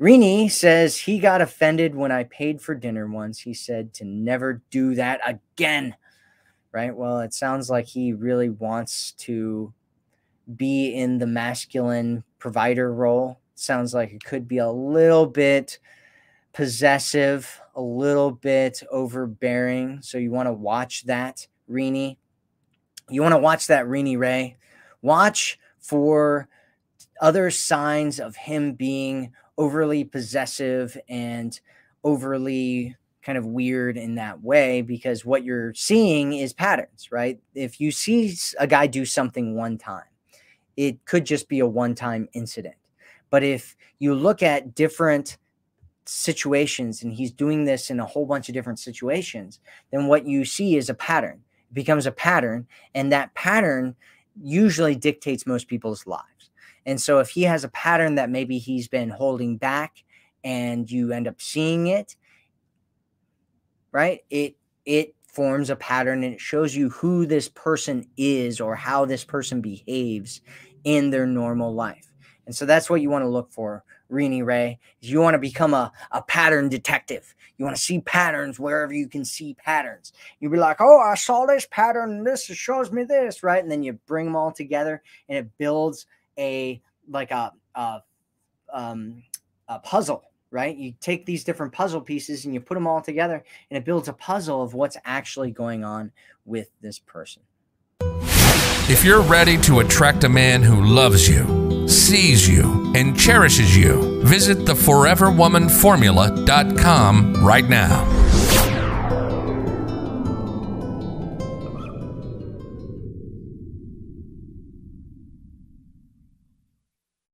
Rini says he got offended when I paid for dinner once. He said to never do that again. Right? Well, it sounds like he really wants to be in the masculine provider role. Sounds like it could be a little bit possessive, a little bit overbearing. So you want to watch that, Rini. You want to watch that, Rini Ray. Watch for other signs of him being overly possessive and overly kind of weird in that way because what you're seeing is patterns, right? If you see a guy do something one time, it could just be a one time incident. But if you look at different situations and he's doing this in a whole bunch of different situations, then what you see is a pattern. It becomes a pattern, and that pattern usually dictates most people's lives. And so if he has a pattern that maybe he's been holding back and you end up seeing it, right? It it forms a pattern and it shows you who this person is or how this person behaves in their normal life. And so that's what you want to look for, Rini Ray. Is you want to become a, a pattern detective. You want to see patterns wherever you can see patterns. You'll be like, oh, I saw this pattern. This shows me this, right? And then you bring them all together and it builds a like a, a, um, a puzzle right? You take these different puzzle pieces and you put them all together, and it builds a puzzle of what's actually going on with this person. If you're ready to attract a man who loves you, sees you, and cherishes you, visit theforeverwomanformula.com right now.